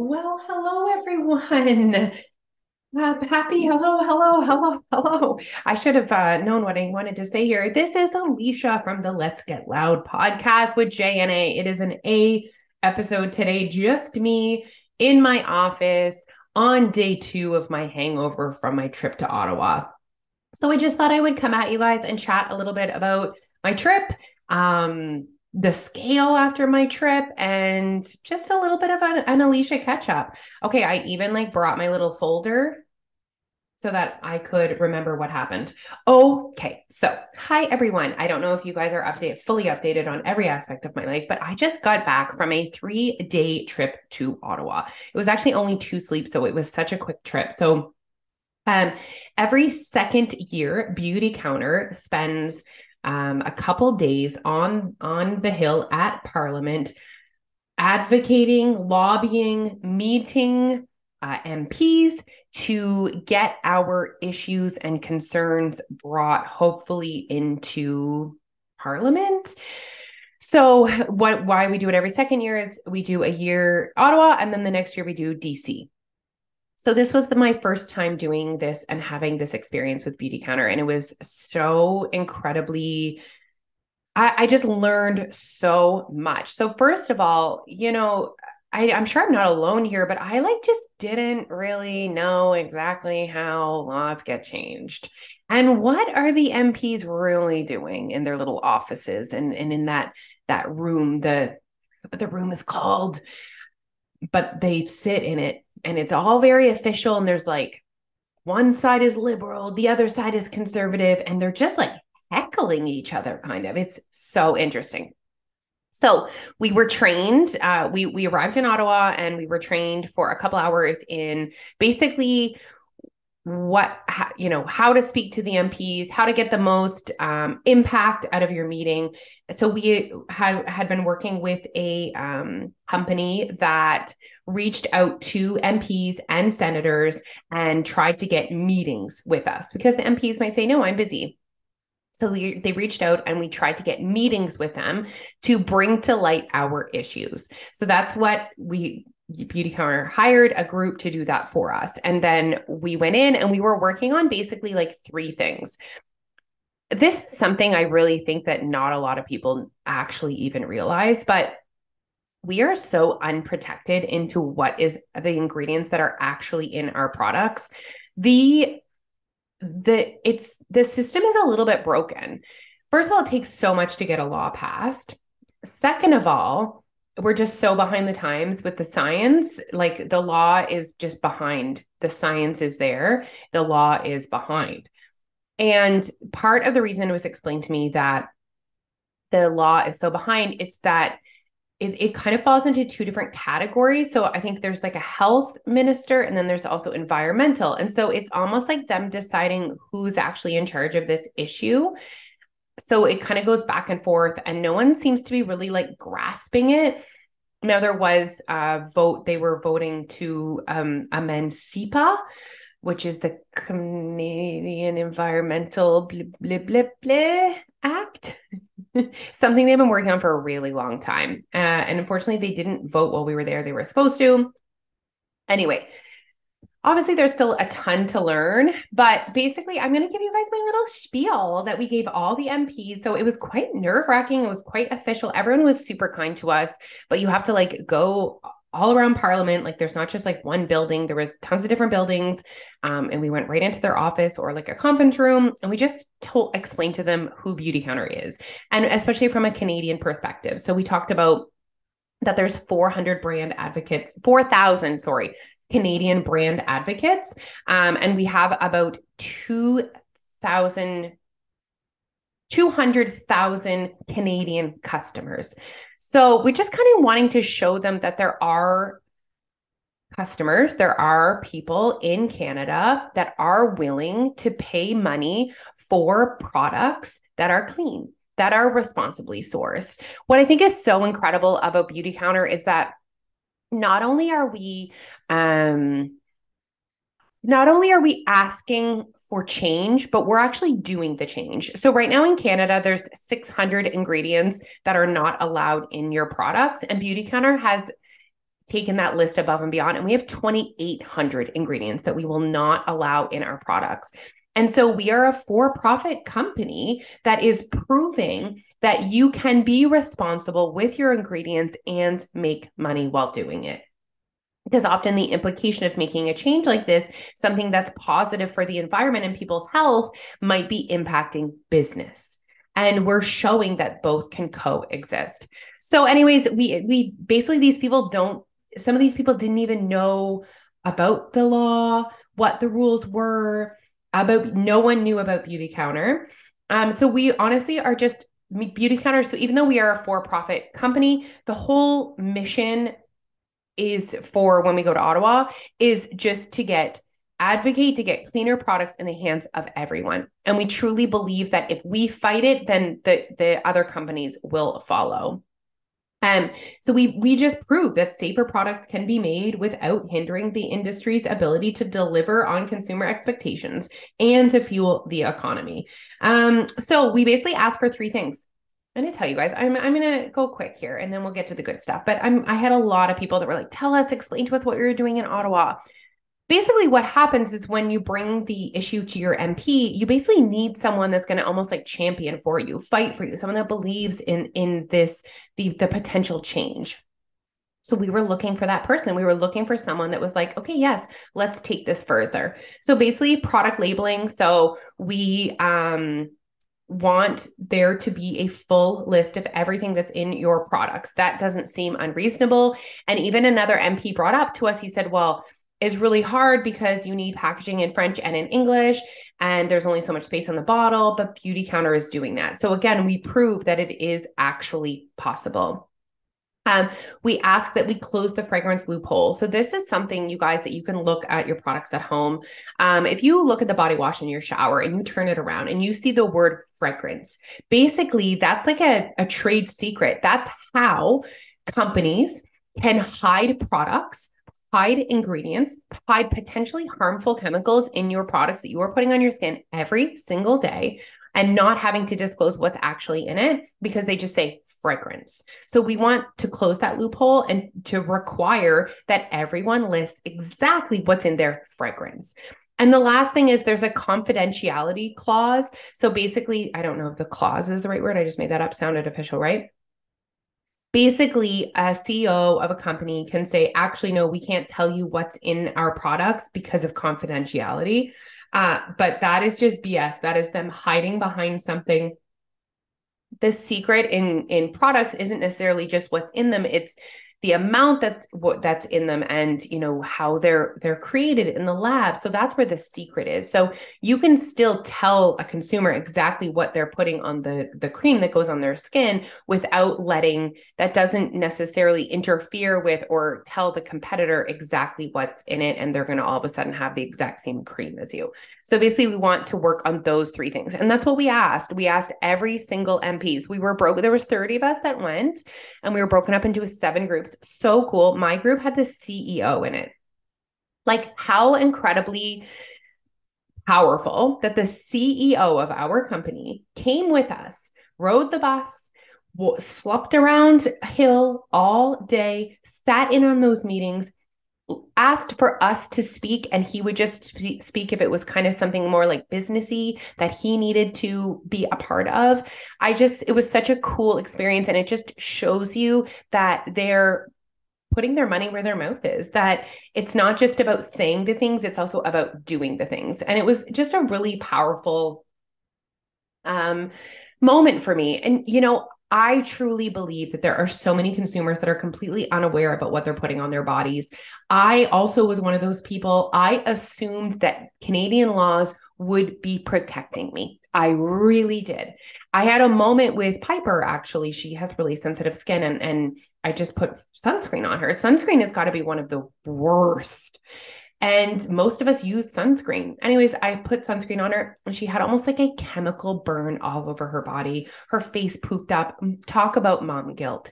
Well, hello, everyone. Uh, happy hello, hello, hello, hello. I should have uh, known what I wanted to say here. This is Alicia from the Let's Get Loud podcast with JNA. It is an A episode today, just me in my office on day two of my hangover from my trip to Ottawa. So I just thought I would come at you guys and chat a little bit about my trip. Um, the scale after my trip and just a little bit of an, an Alicia catch up. Okay, I even like brought my little folder so that I could remember what happened. Okay, so hi everyone. I don't know if you guys are updated, fully updated on every aspect of my life, but I just got back from a three day trip to Ottawa. It was actually only two sleeps, so it was such a quick trip. So, um, every second year, Beautycounter spends um, a couple days on on the hill at Parliament, advocating, lobbying, meeting uh, MPs to get our issues and concerns brought, hopefully, into Parliament. So, what why we do it every second year is we do a year Ottawa, and then the next year we do DC. So this was the, my first time doing this and having this experience with Beautycounter, and it was so incredibly. I, I just learned so much. So first of all, you know, I, I'm sure I'm not alone here, but I like just didn't really know exactly how laws get changed. And what are the MPs really doing in their little offices and, and in that that room? The the room is called, but they sit in it and it's all very official and there's like one side is liberal the other side is conservative and they're just like heckling each other kind of. It's so interesting. So we were trained uh, we we arrived in ottawa and we were trained for a couple hours in basically what how, you know how to speak to the mps how to get the most um, impact out of your meeting so we had had been working with a um, company that reached out to mps and senators and tried to get meetings with us because the mps might say no i'm busy so we, they reached out and we tried to get meetings with them to bring to light our issues. So that's what we Beautycounter hired a group to do that for us. And then we went in and we were working on basically like three things. This is something I really think that not a lot of people actually even realize, but we are so unprotected into what is the ingredients that are actually in our products. The the it's the system is a little bit broken. First of all, it takes so much to get a law passed. Second of all, we're just so behind the times with the science. Like the law is just behind. The science is there. The law is behind. And part of the reason it was explained to me that the law is so behind, it's that it, it kind of falls into two different categories. So I think there's like a health minister and then there's also environmental. And so it's almost like them deciding who's actually in charge of this issue so it kind of goes back and forth and no one seems to be really like grasping it. Now there was a vote they were voting to um, amend CEPA which is the Canadian Environmental blah, blah, blah, blah Act? Something they've been working on for a really long time. Uh, and unfortunately they didn't vote while we were there. They were supposed to. Anyway obviously there's still a ton to learn but basically i'm going to give you guys my little spiel that we gave all the mps so it was quite nerve wracking it was quite official. Everyone was super kind to us but you have to like go all around parliament. Like there's not just like one building. There was tons of different buildings um, and we went right into their office or like a conference room and we just told explained to them who Beautycounter is and especially from a canadian perspective. So we talked about that there's 400 brand advocates 4000 sorry Canadian brand advocates. Um, and we have about 2,000 200,000 Canadian customers. So we're just kind of wanting to show them that there are customers, there are people in Canada that are willing to pay money for products that are clean, that are responsibly sourced. What I think is so incredible about Beautycounter is that not only are we um not only are we asking for change, but we're actually doing the change. So right now in Canada, there's 600 ingredients that are not allowed in your products, and Beautycounter has taken that list above and beyond. And we have 2,800 ingredients that we will not allow in our products. And so we are a for profit company that is proving that you can be responsible with your ingredients and make money while doing it. Because often the implication of making a change like this something that's positive for the environment and people's health might be impacting business. And we're showing that both can coexist. So anyways we we basically these people don't some of these people didn't even know about the law what the rules were about no one knew about Beautycounter um so we honestly are just Beautycounter. so even though we are a for-profit company the whole mission is for when we go to Ottawa is just to get advocate to get cleaner products in the hands of everyone. And we truly believe that if we fight it, then the the other companies will follow. Um, so we we just prove that safer products can be made without hindering the industry's ability to deliver on consumer expectations and to fuel the economy. Um, so we basically ask for three things. I'm gonna tell you guys, I'm I'm gonna go quick here and then we'll get to the good stuff. But I'm I had a lot of people that were like, tell us, explain to us what you're doing in Ottawa. Basically, what happens is when you bring the issue to your MP, you basically need someone that's going to almost like champion for you, fight for you, someone that believes in in this the the potential change. So we were looking for that person. We were looking for someone that was like, okay, yes, let's take this further. So basically product labeling. So we um want there to be a full list of everything that's in your products. That doesn't seem unreasonable. And even another MP brought up to us, he said, well, is really hard because you need packaging in French and in English, and there's only so much space on the bottle, but Beautycounter is doing that. So, again, we prove that it is actually possible. Um, we ask that we close the fragrance loophole. So this is something, you guys, that you can look at your products at home. Um, if you look at the body wash in your shower and you turn it around and you see the word fragrance, basically that's like a, a trade secret. That's how companies can hide products hide ingredients, hide potentially harmful chemicals in your products that you are putting on your skin every single day and not having to disclose what's actually in it because they just say fragrance. So we want to close that loophole and to require that everyone lists exactly what's in their fragrance. And the last thing is there's a confidentiality clause. So basically, I don't know if the clause is the right word. I just made that up, sounded official, right? Basically a CEO of a company can say, actually, no, we can't tell you what's in our products because of confidentiality. Uh, but that is just BS. That is them hiding behind something. The secret in in products isn't necessarily just what's in them. It's the amount that's what that's in them and you know how they're they're created in the lab. So that's where the secret is. So you can still tell a consumer exactly what they're putting on the the cream that goes on their skin without letting that doesn't necessarily interfere with or tell the competitor exactly what's in it and they're going to all of a sudden have the exact same cream as you. So basically we want to work on those three things. And that's what we asked. We asked every single mps we were broke there was 30 of us that went and we were broken up into seven groups so cool. My group had the CEO in it. Like, how incredibly powerful that the CEO of our company came with us, rode the bus, slept around hill all day, sat in on those meetings, asked for us to speak and he would just speak if it was kind of something more like businessy that he needed to be a part of. I just it was such a cool experience and it just shows you that they're putting their money where their mouth is that it's not just about saying the things it's also about doing the things. And it was just a really powerful um moment for me. And you know I truly believe that there are so many consumers that are completely unaware about what they're putting on their bodies. I also was one of those people. I assumed that Canadian laws would be protecting me. I really did. I had a moment with Piper, actually. She has really sensitive skin, and, and I just put sunscreen on her. Sunscreen has got to be one of the worst and most of us use sunscreen. Anyways, I put sunscreen on her and she had almost like a chemical burn all over her body. Her face pooped up. Mm, talk about mom guilt.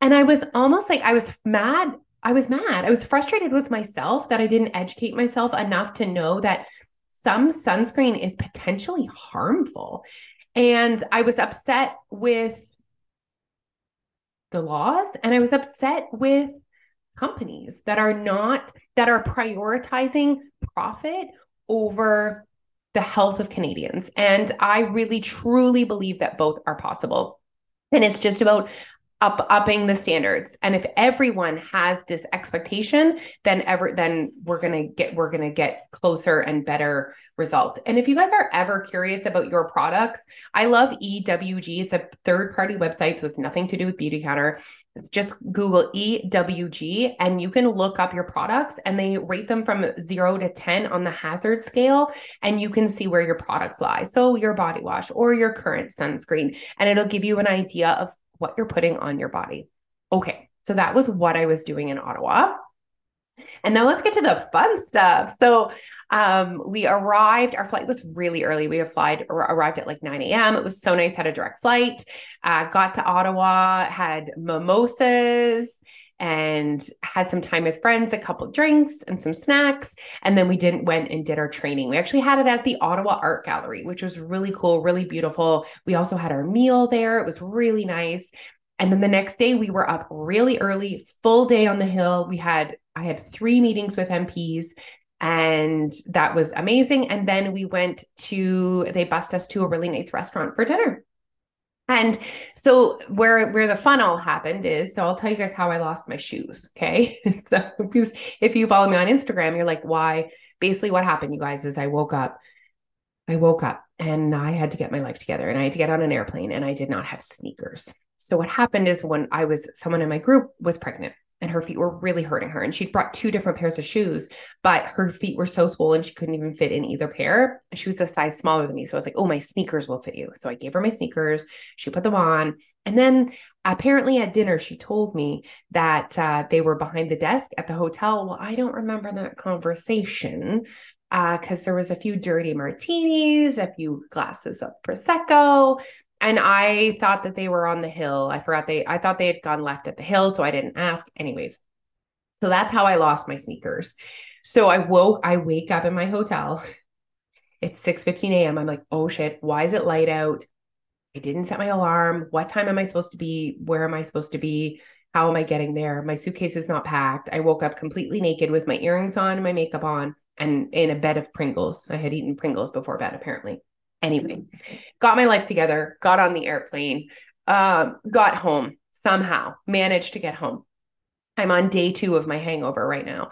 And I was almost like, I was mad. I was mad. I was frustrated with myself that I didn't educate myself enough to know that some sunscreen is potentially harmful. And I was upset with the laws and I was upset with companies that are not that are prioritizing profit over the health of Canadians. And I really truly believe that both are possible. And it's just about up upping the standards. And if everyone has this expectation then ever then we're going to get we're going to get closer and better results. And if you guys are ever curious about your products i love ewg it's a third party website so it's nothing to do with Beautycounter it's just google ewg and you can look up your products and they rate them from 0 to 10 on the hazard scale and you can see where your products lie. So your body wash or your current sunscreen and it'll give you an idea of what you're putting on your body. Okay, so that was what I was doing in Ottawa. And now let's get to the fun stuff. So um, we arrived, our flight was really early. We flight, arrived at like 9 a.m. It was so nice, had a direct flight, uh, got to Ottawa, had mimosas and had some time with friends, a couple drinks and some snacks. And then we didn't went and did our training. We actually had it at the Ottawa Art Gallery, which was really cool, really beautiful. We also had our meal there. It was really nice. And then the next day we were up really early, full day on the hill. We had I had three meetings with MPs and that was amazing. And then we went to they bussed us to a really nice restaurant for dinner. And so where where the fun all happened is so I'll tell you guys how I lost my shoes. Okay. so because if you follow me on Instagram, you're like, why? Basically, what happened, you guys, is I woke up. I woke up and I had to get my life together and I had to get on an airplane and I did not have sneakers. So what happened is when I was someone in my group was pregnant and her feet were really hurting her. And she'd brought two different pairs of shoes, but her feet were so swollen she couldn't even fit in either pair. She was a size smaller than me. So I was like, oh, my sneakers will fit you. So I gave her my sneakers. She put them on. And then apparently at dinner, she told me that uh, they were behind the desk at the hotel. Well, I don't remember that conversation because uh, there was a few dirty martinis, a few glasses of prosecco, and I thought that they were on the hill. I forgot they I thought they had gone left at the hill, so I didn't ask. Anyways, so that's how I lost my sneakers. So I woke, I wake up in my hotel. It's 6 15 a.m. I'm like, oh shit, why is it light out? I didn't set my alarm. What time am I supposed to be? Where am I supposed to be? How am I getting there? My suitcase is not packed. I woke up completely naked with my earrings on my makeup on and in a bed of Pringles. I had eaten Pringles before bed, apparently. Anyway, got my life together, got on the airplane, uh, got home somehow, managed to get home. I'm on day two of my hangover right now.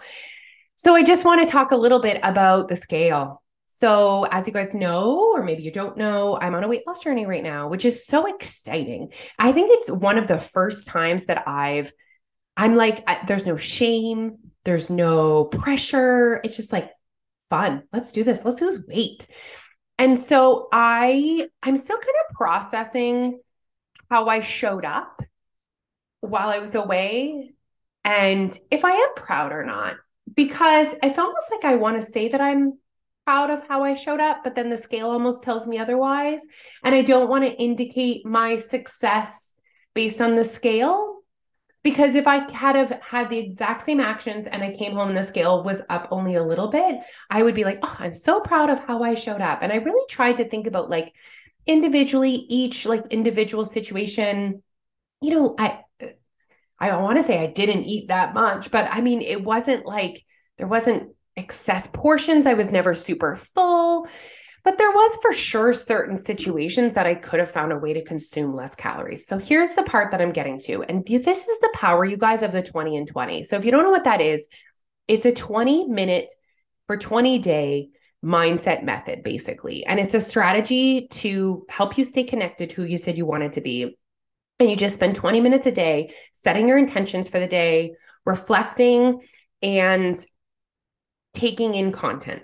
So I just want to talk a little bit about the scale. So, as you guys know, or maybe you don't know, I'm on a weight loss journey right now, which is so exciting. I think it's one of the first times that I've, I'm like, I, there's no shame, there's no pressure. It's just like fun. Let's do this. Let's lose weight. And so I I'm still kind of processing how I showed up while I was away and if I am proud or not because it's almost like I want to say that I'm proud of how I showed up but then the scale almost tells me otherwise. And I don't want to indicate my success based on the scale because if I had have had the exact same actions and I came home and the scale was up only a little bit, I would be like, oh, I'm so proud of how I showed up. And I really tried to think about like individually, each like individual situation. You know, I I want to say I didn't eat that much, but I mean, it wasn't like there wasn't excess portions. I was never super full. But there was for sure certain situations that I could have found a way to consume less calories. So here's the part that I'm getting to. And this is the power, you guys, of the 20 and 20. So if you don't know what that is, it's a 20 minute for 20 day mindset method, basically. And it's a strategy to help you stay connected to who you said you wanted to be. And you just spend 20 minutes a day setting your intentions for the day, reflecting, and taking in content.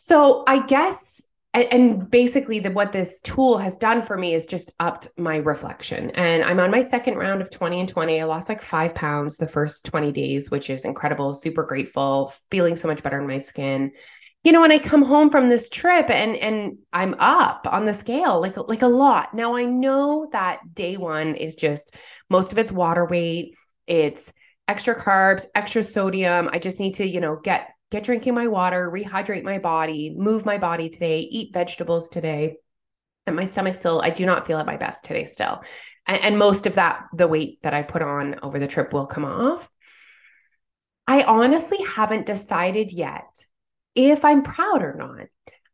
So I guess and basically the, what this tool has done for me is just upped my reflection. And i'm on my second round of 20 and 20 i lost like five pounds the first 20 days which is incredible super grateful feeling so much better in my skin. You know when i come home from this trip and and i'm up on the scale like like a lot. Now i know that day one is just most of it's water weight it's extra carbs extra sodium. I just need to you know get get drinking my water, rehydrate my body, move my body today, eat vegetables today. And my stomach still, I do not feel at my best today still. And, and most of that, the weight that I put on over the trip will come off. I honestly haven't decided yet if I'm proud or not.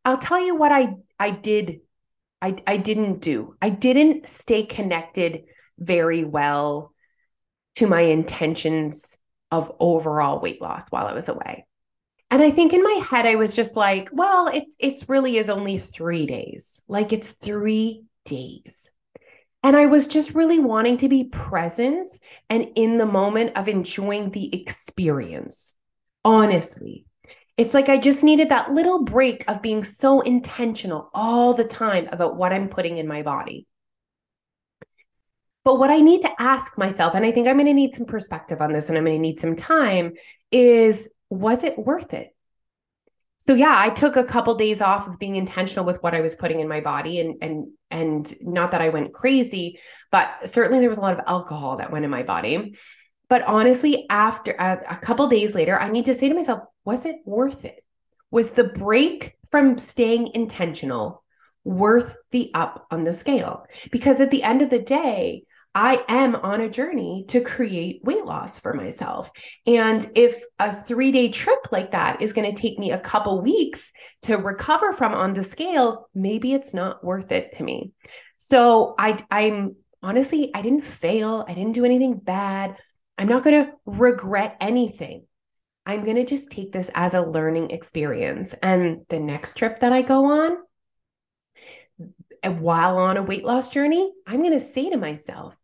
I'll tell you what I I did I I didn't do. I didn't stay connected very well to my intentions of overall weight loss while I was away. And I think in my head I was just like, well, it's it's really is only 3 days. Like it's 3 days. And I was just really wanting to be present and in the moment of enjoying the experience. Honestly, it's like I just needed that little break of being so intentional all the time about what I'm putting in my body. But what I need to ask myself, and I think I'm going to need some perspective on this and I'm going to need some time, is was it worth it? so yeah i took a couple days off of being intentional with what i was putting in my body and and and not that i went crazy but certainly there was a lot of alcohol that went in my body. But honestly after a, a couple days later i need to say to myself was it worth it? Was the break from staying intentional worth the up on the scale? Because at the end of the day I am on a journey to create weight loss for myself. And if a three day trip like that is going to take me a couple weeks to recover from on the scale, maybe it's not worth it to me. So I, I'm honestly, I didn't fail. I didn't do anything bad. I'm not going to regret anything. I'm going to just take this as a learning experience. And the next trip that I go on, while on a weight loss journey, I'm going to say to myself,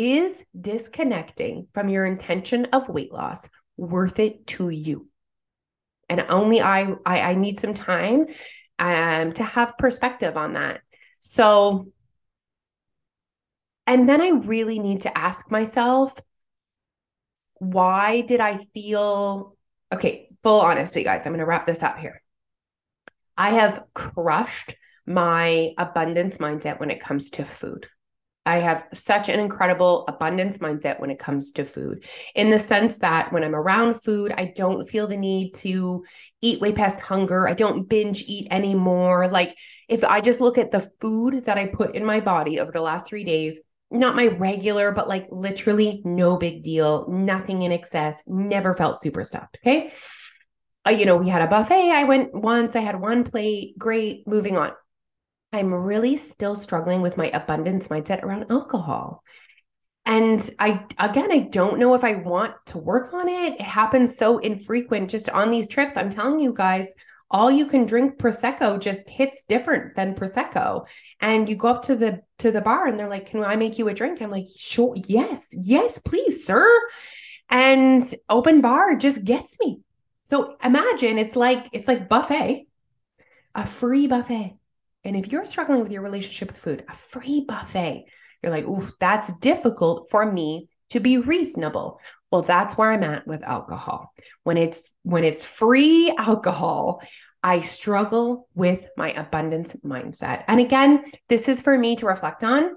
is disconnecting from your intention of weight loss worth it to you? And only I I, I need some time um, to have perspective on that. So, and then I really need to ask myself, why did I feel okay? Full honesty, guys. I'm going to wrap this up here. I have crushed my abundance mindset when it comes to food. I have such an incredible abundance mindset when it comes to food, in the sense that when I'm around food, I don't feel the need to eat way past hunger. I don't binge eat anymore. Like, if I just look at the food that I put in my body over the last three days, not my regular, but like literally no big deal, nothing in excess, never felt super stuffed. Okay. Uh, you know, we had a buffet. I went once, I had one plate, great, moving on. I'm really still struggling with my abundance mindset around alcohol. And I, again, I don't know if I want to work on it. It happens so infrequent just on these trips. I'm telling you guys, all you can drink prosecco just hits different than prosecco and you go up to the to the bar and they're like can i make you a drink i'm like sure yes yes please sir and open bar just gets me so imagine it's like it's like buffet a free buffet and if you're struggling with your relationship with food, a free buffet, you're like, ooh, that's difficult for me to be reasonable. Well, that's where I'm at with alcohol. When it's when it's free alcohol, I struggle with my abundance mindset. And again, this is for me to reflect on.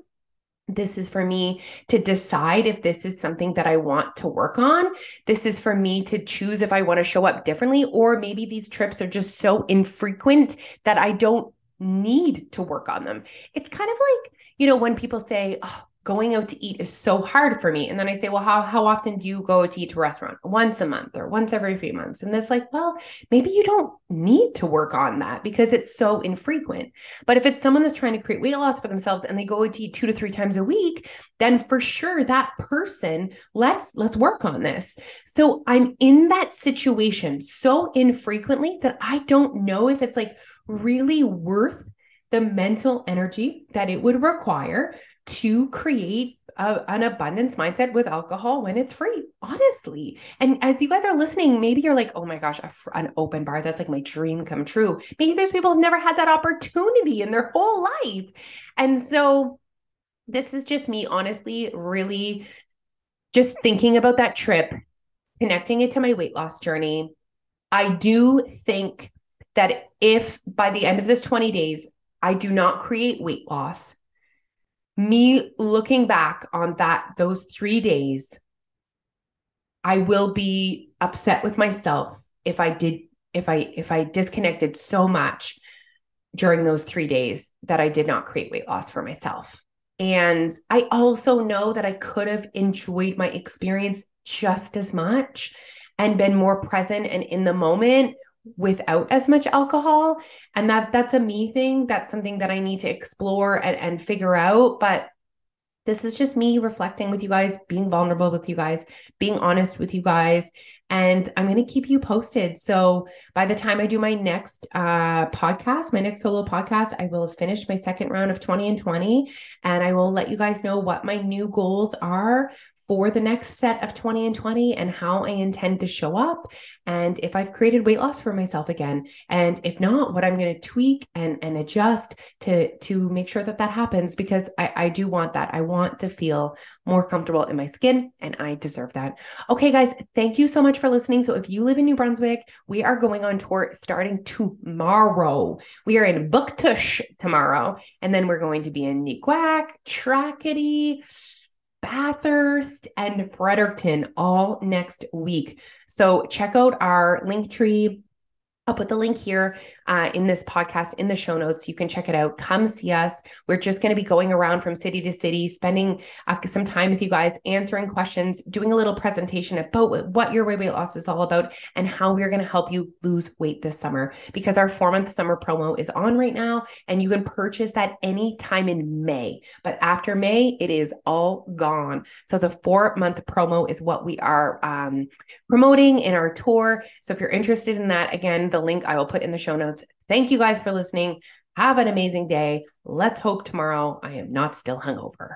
This is for me to decide if this is something that I want to work on. This is for me to choose if I want to show up differently, or maybe these trips are just so infrequent that I don't need to work on them. It's kind of like, you know, when people say, oh, going out to eat is so hard for me. And then I say, well, how, how often do you go to eat to a restaurant? Once a month or once every few months. And it's like, well, maybe you don't need to work on that because it's so infrequent. But if it's someone that's trying to create weight loss for themselves and they go to eat two to three times a week, then for sure that person, let's let's work on this. So I'm in that situation so infrequently that I don't know if it's like really worth the mental energy that it would require to create a, an abundance mindset with alcohol when it's free, honestly. And as you guys are listening, maybe you're like, oh my gosh, an open bar, that's like my dream come true. Maybe there's people who've never had that opportunity in their whole life. And so this is just me, honestly, really just thinking about that trip, connecting it to my weight loss journey. I do think that if by the end of this 20 days, I do not create weight loss, me looking back on that, those three days, I will be upset with myself if I did, if I, if I disconnected so much during those three days that I did not create weight loss for myself. And I also know that I could have enjoyed my experience just as much and been more present and in the moment without as much alcohol and that that's a me thing that's something that i need to explore and, and figure out but this is just me reflecting with you guys, being vulnerable with you guys, being honest with you guys. And I'm going to keep you posted. So by the time I do my next uh, podcast, my next solo podcast, I will have finished my second round of 20 and 20. And I will let you guys know what my new goals are for the next set of 20 and 20 and how I intend to show up and if I've created weight loss for myself again and if not what I'm going to tweak and and adjust to to make sure that that happens because I I do want that I want to feel more comfortable in my skin and I deserve that. Okay guys, thank you so much for listening. So if you live in New Brunswick, we are going on tour starting tomorrow. We are in Bouctouche tomorrow and then we're going to be in Neguac, Tracadie, Bathurst and Fredericton all next week. So check out our link tree I'll put the link here uh, in this podcast in the show notes. You can check it out. Come see us. We're just going to be going around from city to city, spending uh, some time with you guys, answering questions, doing a little presentation about what your weight loss is all about and how we're going to help you lose weight this summer. Because our four month summer promo is on right now, and you can purchase that anytime in May. But after May, it is all gone. So the four month promo is what we are um, promoting in our tour. So if you're interested in that, again, the link I will put in the show notes. Thank you guys for listening. Have an amazing day. Let's hope tomorrow I am not still hungover.